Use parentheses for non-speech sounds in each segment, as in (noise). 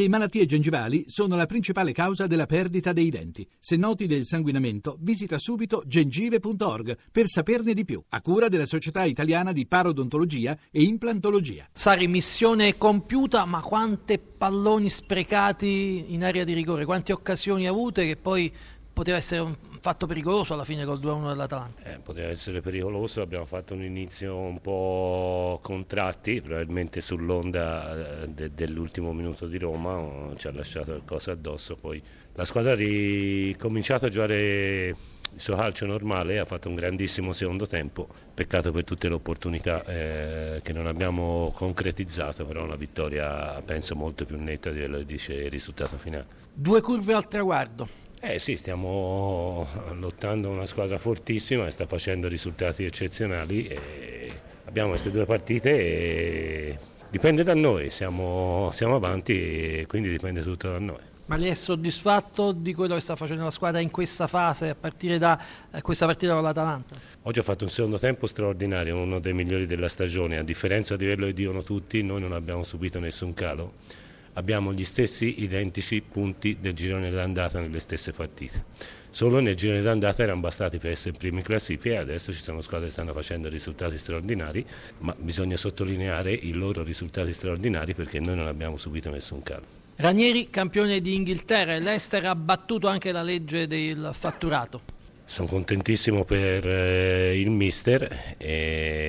Le malattie gengivali sono la principale causa della perdita dei denti. Se noti del sanguinamento, visita subito gengive.org per saperne di più, a cura della Società Italiana di Parodontologia e Implantologia. Sari, missione compiuta, ma quante palloni sprecati in area di rigore, quante occasioni avute che poi poteva essere un fatto pericoloso alla fine col 2-1 dell'Atalanta. Eh, poteva essere pericoloso, abbiamo fatto un inizio un po' contratti, probabilmente sull'onda eh, de- dell'ultimo minuto di Roma, ci ha lasciato qualcosa addosso, poi la squadra ha ricominciato a giocare il suo calcio normale, ha fatto un grandissimo secondo tempo, peccato per tutte le opportunità eh, che non abbiamo concretizzato, però una vittoria penso molto più netta di quello che dice il risultato finale. Due curve al traguardo. Eh sì, stiamo lottando una squadra fortissima e sta facendo risultati eccezionali. abbiamo queste due partite e dipende da noi, siamo, siamo avanti e quindi dipende tutto da noi. Ma lei è soddisfatto di quello che sta facendo la squadra in questa fase, a partire da eh, questa partita con l'Atalanta? Oggi ha fatto un secondo tempo straordinario, uno dei migliori della stagione. A differenza di quello che dicono tutti, noi non abbiamo subito nessun calo abbiamo gli stessi identici punti del girone d'andata nelle stesse partite. Solo nel girone d'andata erano bastati per essere primi in classifica e adesso ci sono squadre che stanno facendo risultati straordinari, ma bisogna sottolineare i loro risultati straordinari perché noi non abbiamo subito nessun calo. Ranieri, campione di Inghilterra, e l'Ester ha battuto anche la legge del fatturato. Sono contentissimo per eh, il mister e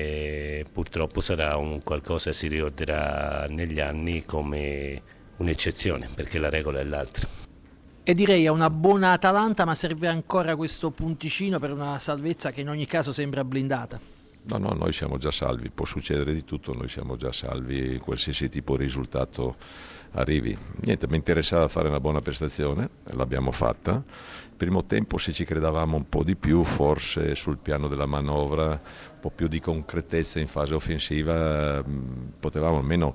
purtroppo sarà un qualcosa che si ricorderà negli anni come un'eccezione perché la regola è l'altra. E direi è una buona Atalanta ma serve ancora questo punticino per una salvezza che in ogni caso sembra blindata. No, no, noi siamo già salvi, può succedere di tutto, noi siamo già salvi, qualsiasi tipo di risultato arrivi. Niente, mi interessava fare una buona prestazione, l'abbiamo fatta. Primo tempo se ci credevamo un po' di più, forse sul piano della manovra, un po' più di concretezza in fase offensiva, potevamo almeno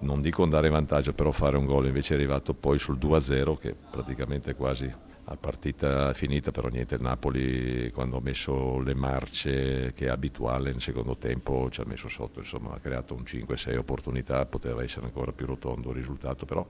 non dico andare in vantaggio, però fare un gol invece è arrivato poi sul 2-0 che praticamente quasi la partita finita, però niente, il Napoli quando ha messo le marce che è abituale nel secondo tempo ci ha messo sotto, insomma ha creato un 5-6 opportunità, poteva essere ancora più rotondo il risultato, però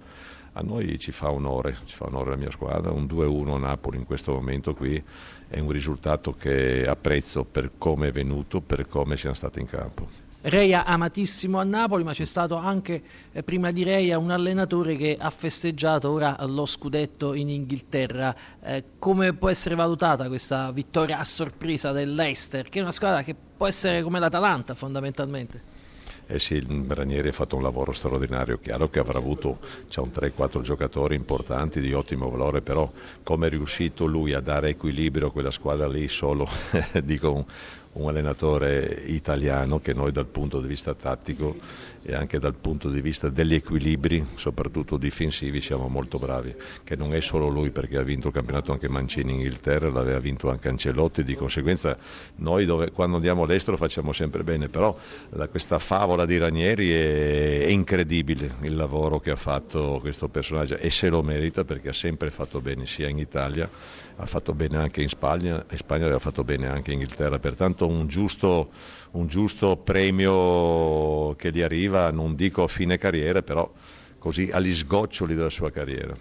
a noi ci fa onore, ci fa onore la mia squadra, un 2-1 a Napoli in questo momento qui è un risultato che apprezzo per come è venuto, per come siamo stati in campo. Reia amatissimo a Napoli, ma c'è stato anche eh, prima di Reia un allenatore che ha festeggiato ora lo scudetto in Inghilterra. Eh, come può essere valutata questa vittoria a sorpresa dell'Eister, che è una squadra che può essere come l'Atalanta fondamentalmente? Eh sì, il Ranieri ha fatto un lavoro straordinario, chiaro che avrà avuto c'è un 3-4 giocatori importanti di ottimo valore, però come è riuscito lui a dare equilibrio a quella squadra lì solo, (laughs) dico un, un allenatore italiano che noi dal punto di vista tattico e anche dal punto di vista degli equilibri, soprattutto difensivi, siamo molto bravi, che non è solo lui perché ha vinto il campionato anche Mancini in Inghilterra, l'aveva vinto anche Ancelotti, di conseguenza noi dove, quando andiamo all'estero facciamo sempre bene, però la, questa favola di Ranieri è, è incredibile il lavoro che ha fatto questo personaggio e se lo merita perché ha sempre fatto bene sia in Italia, ha fatto bene anche in Spagna, in Spagna aveva fatto bene anche in Inghilterra, pertanto dato un giusto, un giusto premio che gli arriva, non dico a fine carriera, però così agli sgoccioli della sua carriera.